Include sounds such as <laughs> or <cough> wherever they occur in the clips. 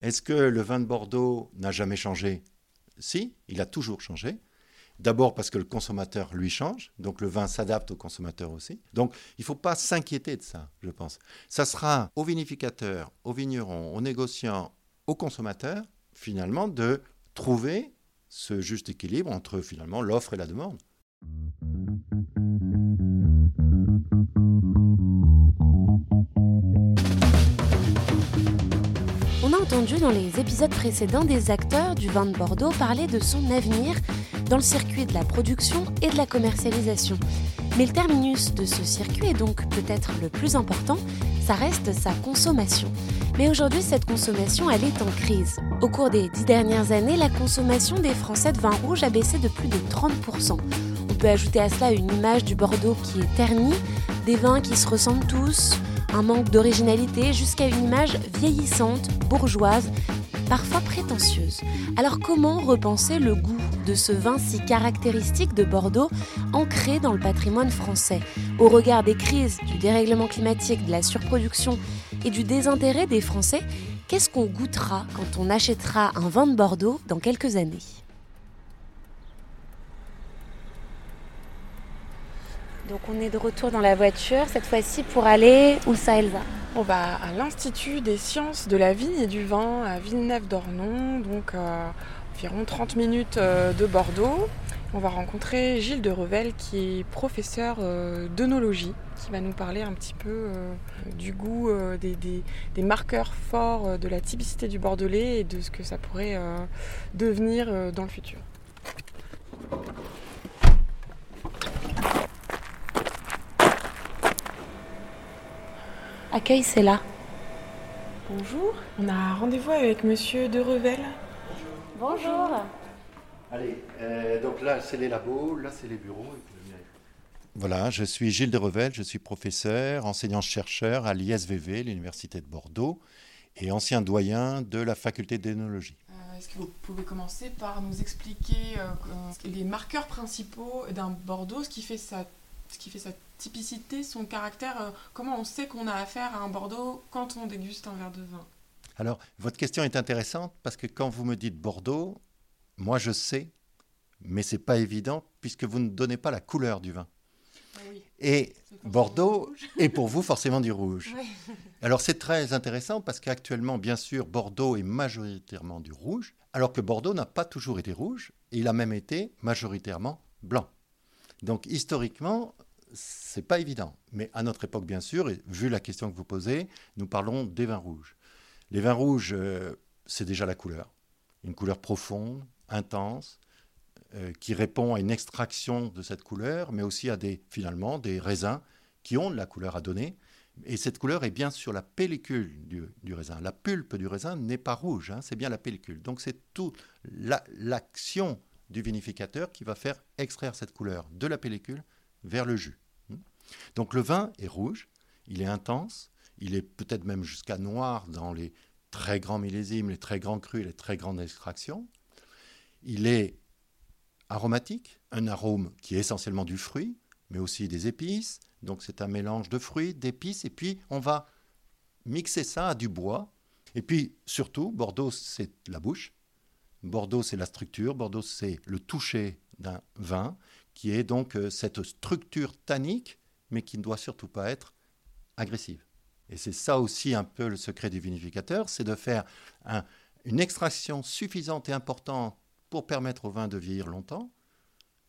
Est-ce que le vin de Bordeaux n'a jamais changé? Si, il a toujours changé. D'abord parce que le consommateur lui change, donc le vin s'adapte au consommateur aussi. Donc il ne faut pas s'inquiéter de ça, je pense. Ça sera aux vinificateurs, aux vignerons, aux négociants, aux consommateurs, finalement, de trouver ce juste équilibre entre finalement l'offre et la demande. Entendu dans les épisodes précédents des acteurs du vin de Bordeaux parler de son avenir dans le circuit de la production et de la commercialisation. Mais le terminus de ce circuit, et donc peut-être le plus important, ça reste sa consommation. Mais aujourd'hui, cette consommation, elle est en crise. Au cours des dix dernières années, la consommation des Français de vin rouge a baissé de plus de 30%. On peut ajouter à cela une image du Bordeaux qui est ternie, des vins qui se ressemblent tous, un manque d'originalité jusqu'à une image vieillissante, bourgeoise, parfois prétentieuse. Alors comment repenser le goût de ce vin si caractéristique de Bordeaux, ancré dans le patrimoine français? Au regard des crises, du dérèglement climatique, de la surproduction et du désintérêt des Français, qu'est-ce qu'on goûtera quand on achètera un vin de Bordeaux dans quelques années? Donc on est de retour dans la voiture, cette fois-ci pour aller où ça Elsa? On va à l'Institut des sciences de la vigne et du vin à Villeneuve-d'Ornon, donc euh, environ 30 minutes euh, de Bordeaux. On va rencontrer Gilles de Revel qui est professeur euh, d'œnologie, qui va nous parler un petit peu euh, du goût euh, des, marqueurs forts de la typicité du Bordelais et de ce que ça pourrait devenir dans le futur. Accueil, c'est là. Bonjour, on a rendez-vous avec monsieur de Revel. Bonjour. Allez, euh, donc là, c'est les labos, là, c'est les bureaux. Voilà, je suis Gilles de Revel, je suis professeur, enseignant-chercheur à l'ISVV, l'Université de Bordeaux, et ancien doyen de la faculté d'énologie. Euh, Est-ce que vous pouvez commencer par nous expliquer euh, euh, les marqueurs principaux d'un Bordeaux, ce qui fait sa, ce qui fait sa typicité, son caractère, euh, comment on sait qu'on a affaire à un Bordeaux quand on déguste un verre de vin? Alors, votre question est intéressante parce que quand vous me dites Bordeaux, moi je sais, mais c'est pas évident puisque vous ne donnez pas la couleur du vin. Oui, Et Bordeaux <laughs> est pour vous forcément du rouge. Oui. <laughs> Alors c'est très intéressant parce qu'actuellement, bien sûr, Bordeaux est majoritairement du rouge, alors que Bordeaux n'a pas toujours été rouge, et il a même été majoritairement blanc. Donc historiquement, c'est pas évident. Mais à notre époque, bien sûr, et vu la question que vous posez, nous parlons des vins rouges. Les vins rouges, euh, c'est déjà la couleur. Une couleur profonde, intense, euh, qui répond à une extraction de cette couleur, mais aussi à des, finalement, des raisins qui ont de la couleur à donner. Et cette couleur est bien sur la pellicule du, raisin. La pulpe du raisin n'est pas rouge, hein, c'est bien la pellicule. Donc c'est toute la- l'action du vinificateur qui va faire extraire cette couleur de la pellicule vers le jus. Hmm. Donc le vin est rouge, il est intense, il est peut-être même jusqu'à noir dans les très grands millésimes, les très grands crus, les très grandes extractions. Il est aromatique, un arôme qui est essentiellement du fruit, mais aussi des épices. Donc c'est un mélange de fruits, d'épices, et puis on va mixer ça à du bois. Et puis surtout, Bordeaux, c'est la bouche. Bordeaux, c'est la structure. Bordeaux, c'est le toucher d'un vin, qui est donc euh, cette structure tannique, mais qui ne doit surtout pas être agressive. Et c'est ça aussi un peu le secret du vinificateur, c'est de faire un- une extraction suffisante et importante pour permettre au vin de vieillir longtemps,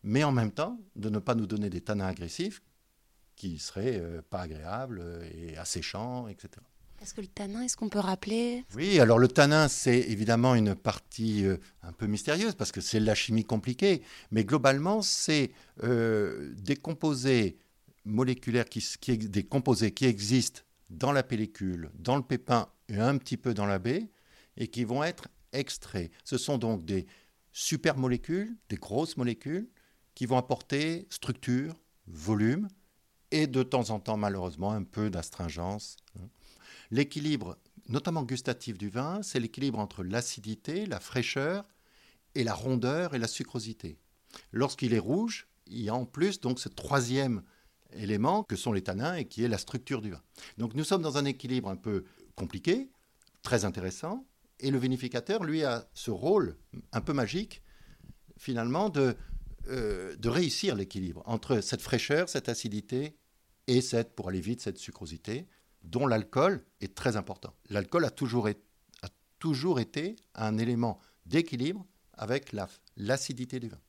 mais en même temps de ne pas nous donner des tanins agressifs qui seraient euh, pas agréables euh, et asséchants, etc. Est-ce que le tanin, est-ce qu'on peut rappeler Oui, alors le tanin, c'est évidemment une partie euh, un peu mystérieuse parce que c'est la chimie compliquée, mais globalement, c'est euh, des composés moléculaires, qui, des composés qui existent dans la pellicule, dans le pépin et un petit peu dans la baie, et qui vont être extraits. Ce sont donc des super molécules, des grosses molécules, qui vont apporter structure, volume, et de temps en temps, malheureusement, un peu d'astringence. L'équilibre, notamment gustatif du vin, c'est l'équilibre entre l'acidité, la fraîcheur, et la rondeur et la sucrosité. Lorsqu'il est rouge, il y a en plus donc ce troisième élément que sont les tanins et qui est la structure du vin. Donc nous sommes dans un équilibre un peu compliqué, très intéressant, et le vinificateur, lui, a ce rôle un peu magique, finalement, de, euh, de réussir l'équilibre entre cette fraîcheur, cette acidité et cette, pour aller vite, cette sucrosité, dont l'alcool est très important. L'alcool a toujours, été un élément d'équilibre avec l'acidité du vin.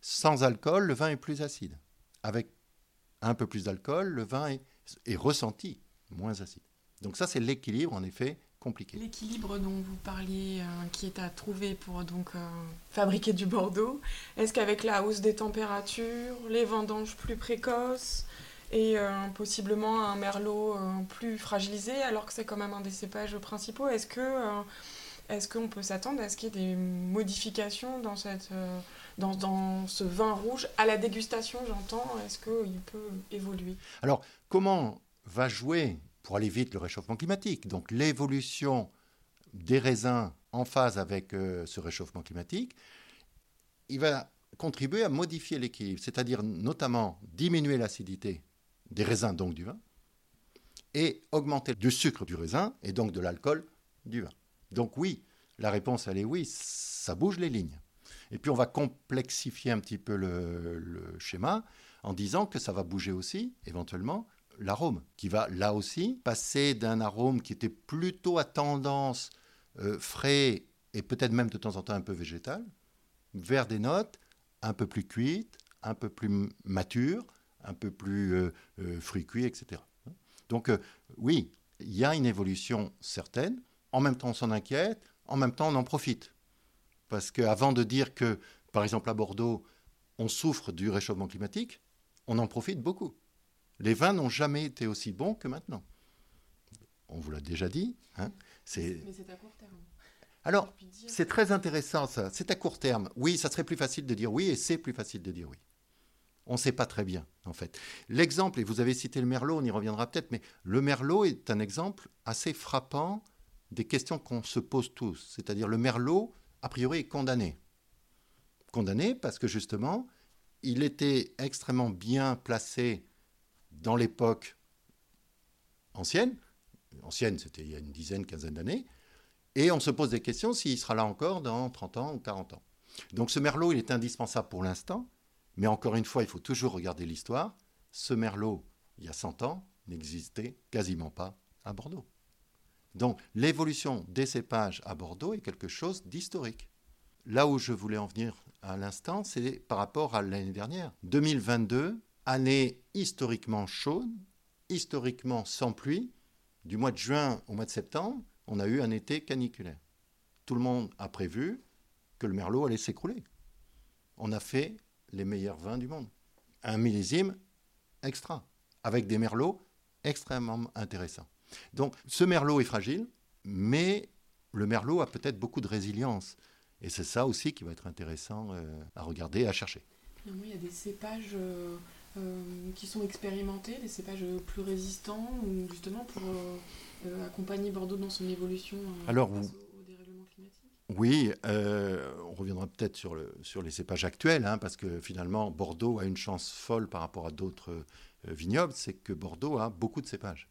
Sans alcool, le vin est plus acide. Avec un peu plus d'alcool, le vin est, ressenti moins acide. Donc ça, c'est l'équilibre, en effet, compliqué. L'équilibre dont vous parliez, euh, qui est à trouver pour donc euh, fabriquer du Bordeaux, est-ce qu'avec la hausse des températures, les vendanges plus précoces et euh, possiblement un merlot plus fragilisé, alors que c'est quand même un des cépages principaux, est-ce que est-ce qu'on peut s'attendre à ce qu'il y ait des modifications dans, cette, euh, dans, dans, ce vin rouge à la dégustation, j'entends? Est-ce qu'il peut évoluer? Alors, comment va jouer, pour aller vite, le réchauffement climatique? Donc, l'évolution des raisins en phase avec euh, ce réchauffement climatique, il va contribuer à modifier l'équilibre, c'est-à-dire notamment diminuer l'acidité des raisins, donc du vin, et augmenter du sucre du raisin et donc de l'alcool du vin. Donc oui, la réponse, elle est oui, ça bouge les lignes. Et puis on va complexifier un petit peu le, schéma en disant que ça va bouger aussi, éventuellement, l'arôme, qui va là aussi passer d'un arôme qui était plutôt à tendance euh, frais et peut-être même de temps en temps un peu végétal, vers des notes un peu plus cuites, un peu plus matures, un peu plus euh, euh, fruits cuits, etc. Donc oui, il y a une évolution certaine en même temps on s'en inquiète, en même temps on en profite. Parce qu'avant de dire que, par exemple à Bordeaux, on souffre du réchauffement climatique, on en profite beaucoup. Les vins n'ont jamais été aussi bons que maintenant. On vous l'a déjà dit. Hein c'est... Mais c'est à court terme. Alors, c'est très intéressant ça. C'est à court terme. Oui, ça serait plus facile de dire oui et c'est plus facile de dire oui. On ne sait pas très bien, en fait. L'exemple, et vous avez cité le Merlot, on y reviendra peut-être, mais le Merlot est un exemple assez frappant des questions qu'on se pose tous. C'est-à-dire le merlot, a priori, est condamné. Condamné parce que justement, il était extrêmement bien placé dans l'époque ancienne. Ancienne, c'était il y a une dizaine, quinzaine d'années. Et on se pose des questions s'il sera là encore dans 30 ans ou 40 ans. Donc ce merlot, il est indispensable pour l'instant. Mais encore une fois, il faut toujours regarder l'histoire. Ce merlot, il y a 100 ans, n'existait quasiment pas à Bordeaux. Donc l'évolution des cépages à Bordeaux est quelque chose d'historique. Là où je voulais en venir à l'instant, c'est par rapport à l'année dernière. 2022, année historiquement chaude, historiquement sans pluie. Du mois de juin au mois de septembre, on a eu un été caniculaire. Tout le monde a prévu que le merlot allait s'écrouler. On a fait les meilleurs vins du monde. Un millésime extra, avec des merlots extrêmement intéressants. Donc ce merlot est fragile, mais le merlot a peut-être beaucoup de résilience. Et c'est ça aussi qui va être intéressant euh, à regarder et à chercher. Il y a des cépages euh, euh, qui sont expérimentés, des cépages plus résistants, ou justement pour accompagner Bordeaux dans son évolution Alors, vous... Oui, on reviendra peut-être sur, le, sur les cépages actuels, hein, parce que finalement, Bordeaux a une chance folle par rapport à d'autres vignobles, c'est que Bordeaux a beaucoup de cépages.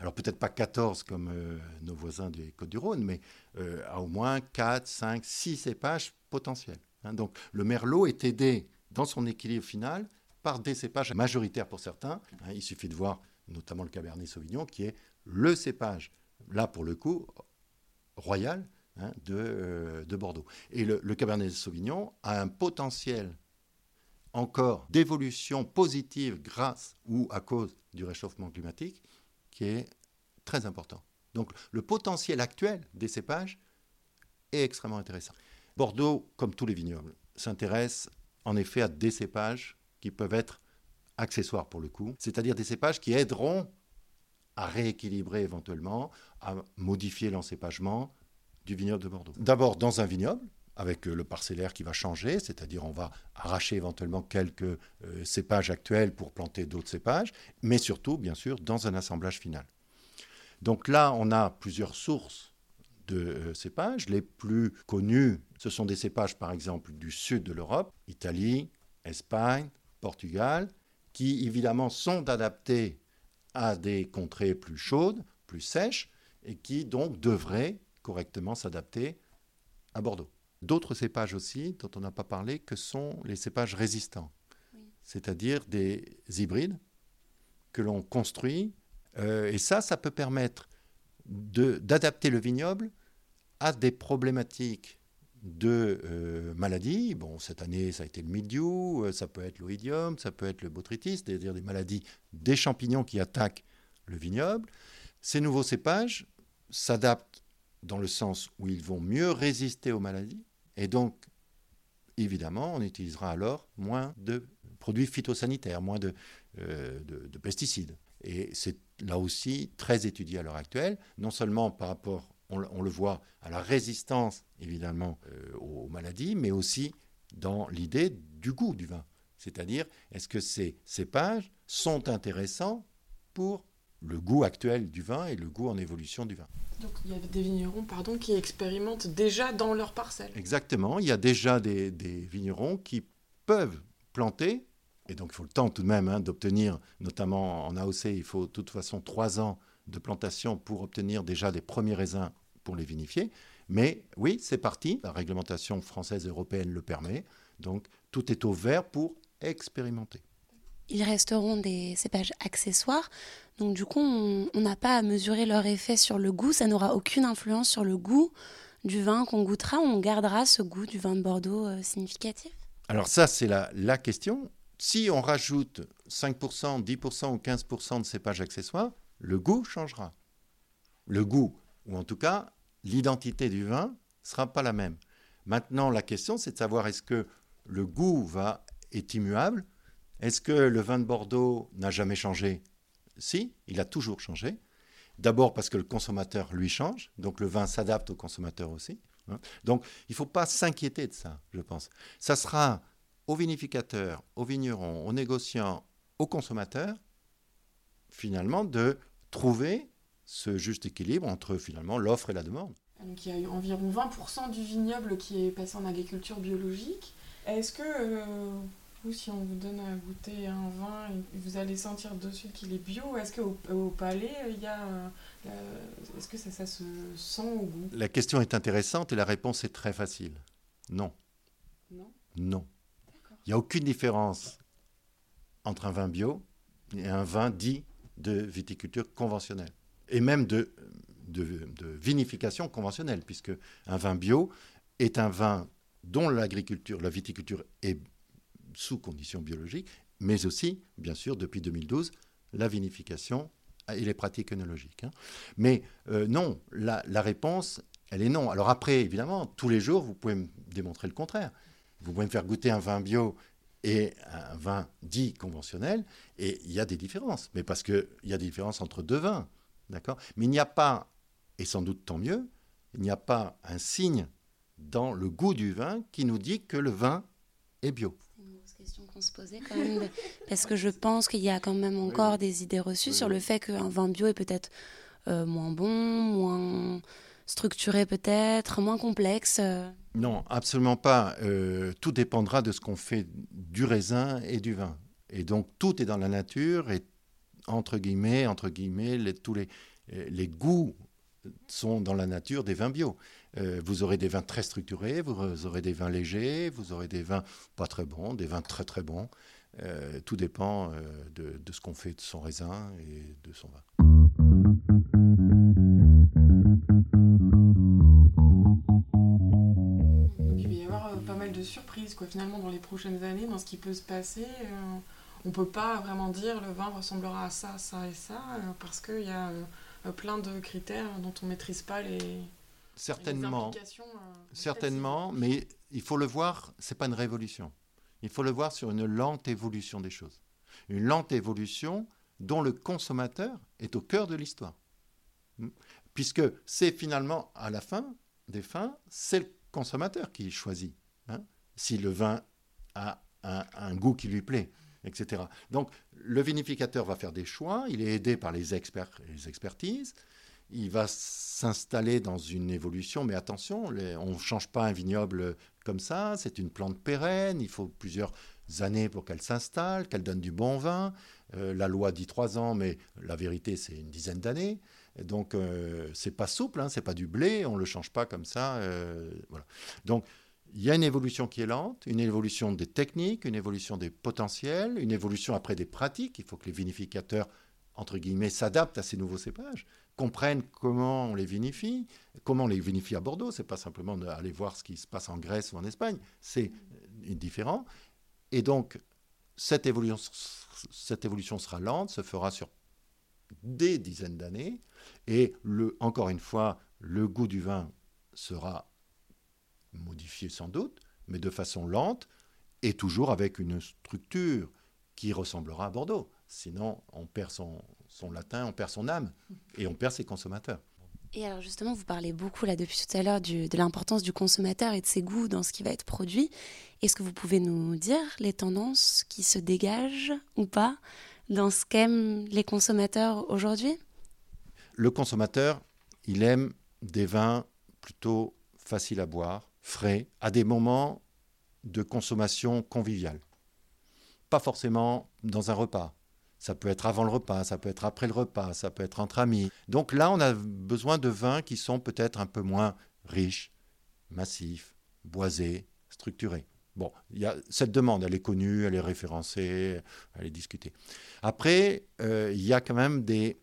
Alors peut-être pas 14 comme euh, nos voisins des Côtes-du-Rhône, mais euh, à au moins 4, 5, 6 cépages potentiels. Hein. Donc le merlot est aidé dans son équilibre final par des cépages majoritaires pour certains. Hein. il suffit de voir notamment le Cabernet Sauvignon qui est le cépage, là pour le coup, royal hein, euh, de, Bordeaux. Et le, le Cabernet Sauvignon a un potentiel encore d'évolution positive grâce ou à cause du réchauffement climatique qui est très important. Donc le potentiel actuel des cépages est extrêmement intéressant. Bordeaux, comme tous les vignobles, s'intéresse en effet à des cépages qui peuvent être accessoires pour le coup, c'est-à-dire des cépages qui aideront à rééquilibrer éventuellement, à modifier l'encépagement du vignoble de Bordeaux. D'abord dans un vignoble, avec euh, le parcellaire qui va changer, c'est-à-dire on va arracher éventuellement quelques euh, cépages actuels pour planter d'autres cépages, mais surtout, bien sûr, dans un assemblage final. Donc là, on a plusieurs sources de euh, cépages. Les plus connus, ce sont des cépages, par exemple, du sud de l'Europe, Italie, Espagne, Portugal, qui évidemment sont adaptés à des contrées plus chaudes, plus sèches, et qui donc devraient correctement s'adapter à Bordeaux. D'autres cépages aussi, dont on n'a pas parlé, que sont les cépages résistants, c'est-à-dire des hybrides que l'on construit. Euh, et ça, ça peut permettre d'adapter le vignoble à des problématiques de euh, maladies. Bon, cette année, ça a été le mildiou, euh, ça peut être l'oïdium, ça peut être le botrytis, c'est-à-dire des maladies des champignons qui attaquent le vignoble. Ces nouveaux cépages s'adaptent dans le sens où ils vont mieux résister aux maladies. Et donc, évidemment, on utilisera alors moins de produits phytosanitaires, moins de, euh, de pesticides. Et c'est là aussi très étudié à l'heure actuelle, non seulement par rapport on, le voit à la résistance, évidemment, euh, aux maladies, mais aussi dans l'idée du goût du vin. C'est-à-dire, est-ce que ces cépages sont intéressants pour le goût actuel du vin et le goût en évolution du vin. Donc il y a des vignerons pardon, qui expérimentent déjà dans leur parcelle. Exactement, il y a déjà des, vignerons qui peuvent planter, et donc il faut le temps tout de même hein, d'obtenir, notamment en AOC, il faut de toute façon trois ans de plantation pour obtenir déjà des premiers raisins pour les vinifier. Mais oui, c'est parti. La réglementation française et européenne le permet. Donc tout est au vert pour expérimenter. Ils resteront des cépages accessoires. Donc du coup, on n'a pas à mesurer leur effet sur le goût. Ça n'aura aucune influence sur le goût du vin qu'on goûtera. On gardera ce goût du vin de Bordeaux euh, significatif. Alors ça, c'est la, la question. Si on rajoute 5%, 10% ou 15% de cépages accessoires, le goût changera. Le goût ou en tout cas, l'identité du vin sera pas la même. Maintenant, la question, c'est de savoir est-ce que le goût va, est immuable Est-ce que le vin de Bordeaux n'a jamais changé? Si, il a toujours changé. D'abord parce que le consommateur, lui, change, donc le vin s'adapte au consommateur aussi. Hein. Donc, il ne faut pas s'inquiéter de ça, je pense. Ça sera aux vinificateurs, aux vignerons, aux négociants, aux consommateurs, finalement, de trouver ce juste équilibre entre finalement l'offre et la demande. Il y a eu environ 20% du vignoble qui est passé en agriculture biologique. Est-ce que euh, si on vous donne à goûter un vin, vous allez sentir dessus qu'il est bio Est-ce qu'au au palais, il y a, euh, est-ce que ça, ça, se sent au goût? La question est intéressante et la réponse est très facile. Non. Non? Non. Il n'y a aucune différence entre un vin bio et un vin dit de viticulture conventionnelle et même de, de, vinification conventionnelle, puisque un vin bio est un vin dont l'agriculture, la viticulture est sous conditions biologiques, mais aussi, bien sûr, depuis 2012, la vinification et les pratiques œnologiques. Hein. Mais euh, non, la, réponse, elle est non. Alors après, évidemment, tous les jours, vous pouvez me démontrer le contraire. Vous pouvez me faire goûter un vin bio et un vin dit conventionnel, et il y a des différences. Mais parce qu'il y a des différences entre deux vins. D'accord? Mais il n'y a pas, et sans doute tant mieux, il n'y a pas un signe dans le goût du vin qui nous dit que le vin est bio. Question qu'on se posait quand même, <laughs> parce que je pense qu'il y a quand même encore des idées reçues sur le fait qu'un vin bio est peut-être euh, moins bon, moins structuré peut-être, moins complexe. Euh. Non, absolument pas. Euh, tout dépendra de ce qu'on fait du raisin et du vin. Et donc tout est dans la nature et entre guillemets, entre guillemets, les, tous les, les goûts sont dans la nature des vins bio. Euh, vous aurez des vins très structurés, vous aurez des vins légers, vous aurez des vins pas très bons, des vins très très bons. Euh, tout dépend euh, de, ce qu'on fait de son raisin et de son vin. il va y avoir pas mal de surprises quoi, finalement dans les prochaines années, dans ce qui peut se passer on ne peut pas vraiment dire le vin ressemblera à ça, ça et ça, parce qu'il y a plein de critères dont on ne maîtrise pas les. Certainement. Euh, certainement, mais il faut le voir, c'est pas une révolution. Il faut le voir sur une lente évolution des choses. Une lente évolution dont le consommateur est au cœur de l'histoire. Hmm. Puisque c'est finalement, à la fin des fins, c'est le consommateur qui choisit hein, si le vin a un, goût qui lui plaît, etc. Donc, le vinificateur va faire des choix, il est aidé par les, experts, les expertises, il va s'installer dans une évolution, mais attention, on ne change pas un vignoble comme ça, c'est une plante pérenne, il faut plusieurs années pour qu'elle s'installe, qu'elle donne du bon vin. Euh, la loi dit trois ans, mais la vérité, c'est une dizaine d'années. Donc, euh, c'est pas souple, hein, c'est pas du blé, on le change pas comme ça. Euh, voilà. Donc, il y a une évolution qui est lente, une évolution des techniques, une évolution des potentiels, une évolution après des pratiques. Il faut que les vinificateurs, entre guillemets, s'adaptent à ces nouveaux cépages comprennent comment on les vinifie, comment on les vinifie à Bordeaux. C'est pas simplement d'aller voir ce qui se passe en Grèce ou en Espagne, c'est différent. Et donc, cette évolution, cette évolution sera lente, se fera sur des dizaines d'années. Et encore une fois, le goût du vin sera modifié sans doute, mais de façon lente et toujours avec une structure qui ressemblera à Bordeaux. Sinon, on perd son, son latin, on perd son âme et on perd ses consommateurs. Et alors justement, vous parlez beaucoup là depuis tout à l'heure de l'importance du consommateur et de ses goûts dans ce qui va être produit. Est-ce que vous pouvez nous dire les tendances qui se dégagent ou pas dans ce qu'aiment les consommateurs aujourd'hui? Le consommateur, il aime des vins plutôt faciles à boire, frais, à des moments de consommation conviviale. Pas forcément dans un repas, ça peut être avant le repas, ça peut être après le repas, ça peut être entre amis. Donc là, on a besoin de vins qui sont peut-être un peu moins riches, massifs, boisés, structurés. Bon, y a, cette demande, elle est connue, elle est référencée, elle est discutée. Après, euh, il y a quand même des,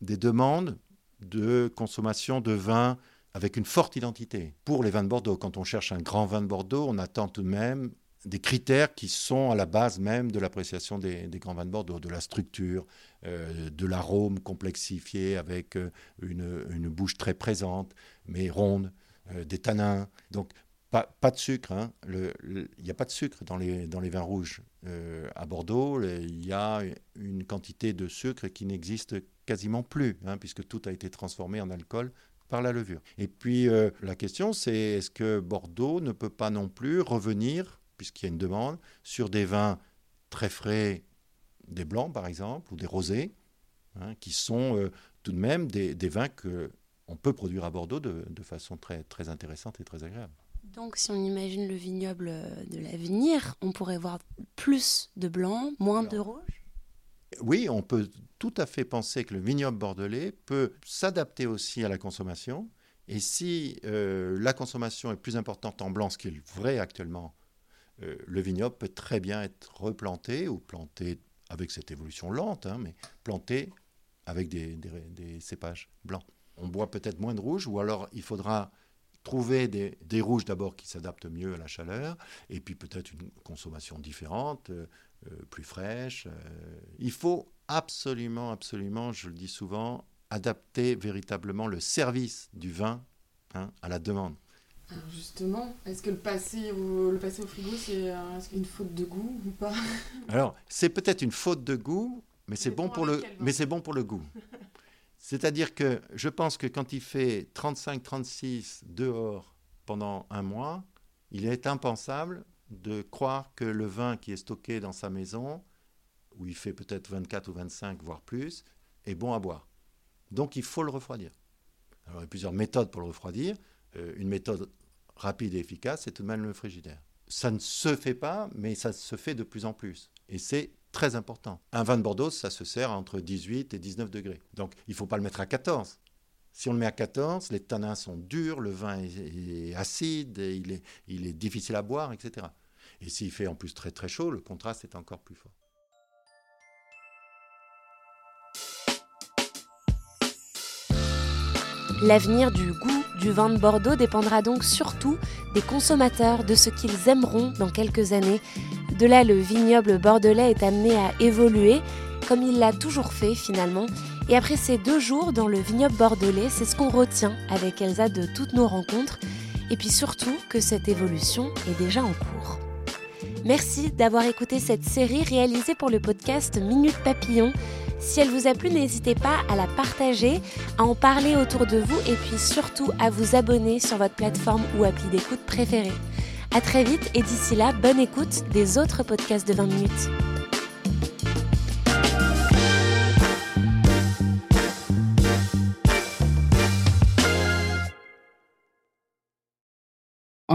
des demandes de consommation de vins avec une forte identité. Pour les vins de Bordeaux, quand on cherche un grand vin de Bordeaux, on attend tout de même des critères qui sont à la base même de l'appréciation des, grands vins de Bordeaux, de la structure, euh, de l'arôme complexifié avec euh, une, bouche très présente, mais ronde, euh, des tanins. Donc, pas, de sucre. Hein. Il n'y a pas de sucre dans les, dans les vins rouges. à Bordeaux, il y a une quantité de sucre qui n'existe quasiment plus, hein, puisque tout a été transformé en alcool par la levure. Et puis la question, c'est est-ce que Bordeaux ne peut pas non plus revenir puisqu'il y a une demande, sur des vins très frais, des blancs par exemple, ou des rosés, hein, qui sont euh, tout de même des, vins qu'on peut produire à Bordeaux de, façon très, très intéressante et très agréable. Donc si on imagine le vignoble de l'avenir, on pourrait voir plus de blanc, moins de rouge Oui, on peut tout à fait penser que le vignoble bordelais peut s'adapter aussi à la consommation. Et si euh, la consommation est plus importante en blanc, ce qui est vrai actuellement euh, le vignoble peut très bien être replanté ou planté avec cette évolution lente, hein, mais planté avec des, cépages blancs. On boit peut-être moins de rouge, ou alors il faudra trouver des, rouges d'abord qui s'adaptent mieux à la chaleur, et puis peut-être une consommation différente, euh, plus fraîche. il faut absolument, absolument, je le dis souvent, adapter véritablement le service du vin hein, à la demande. Alors justement, est-ce que le passer au, le passer au frigo, c'est une faute de goût ou pas? Alors, c'est peut-être une faute de goût, mais c'est bon, pour le, mais c'est bon pour le goût. C'est-à-dire que je pense que quand il fait 35-36 dehors pendant un mois, il est impensable de croire que le vin qui est stocké dans sa maison, où il fait peut-être 24 ou 25, voire plus, est bon à boire. Donc il faut le refroidir. Alors il y a plusieurs méthodes pour le refroidir. Euh, une méthode rapide et efficace, c'est tout de même le frigidaire. Ça ne se fait pas, mais ça se fait de plus en plus. Et c'est très important. Un vin de Bordeaux, ça se sert entre 18 et 19 degrés. Donc il ne faut pas le mettre à 14. Si on le met à 14, les tanins sont durs, le vin est, acide, il, est, il est difficile à boire, etc. Et s'il fait en plus très très chaud, le contraste est encore plus fort. L'avenir du goût du vin de Bordeaux dépendra donc surtout des consommateurs, de ce qu'ils aimeront dans quelques années. De là, le vignoble bordelais est amené à évoluer, comme il l'a toujours fait finalement. Et après ces deux jours dans le vignoble bordelais, c'est ce qu'on retient avec Elsa de toutes nos rencontres, et puis surtout que cette évolution est déjà en cours. Merci d'avoir écouté cette série réalisée pour le podcast Minute Papillon Si elle vous a plu, n'hésitez pas à la partager, à en parler autour de vous et puis surtout à vous abonner sur votre plateforme ou appli d'écoute préférée. À très vite et d'ici là, bonne écoute des autres podcasts de 20 minutes.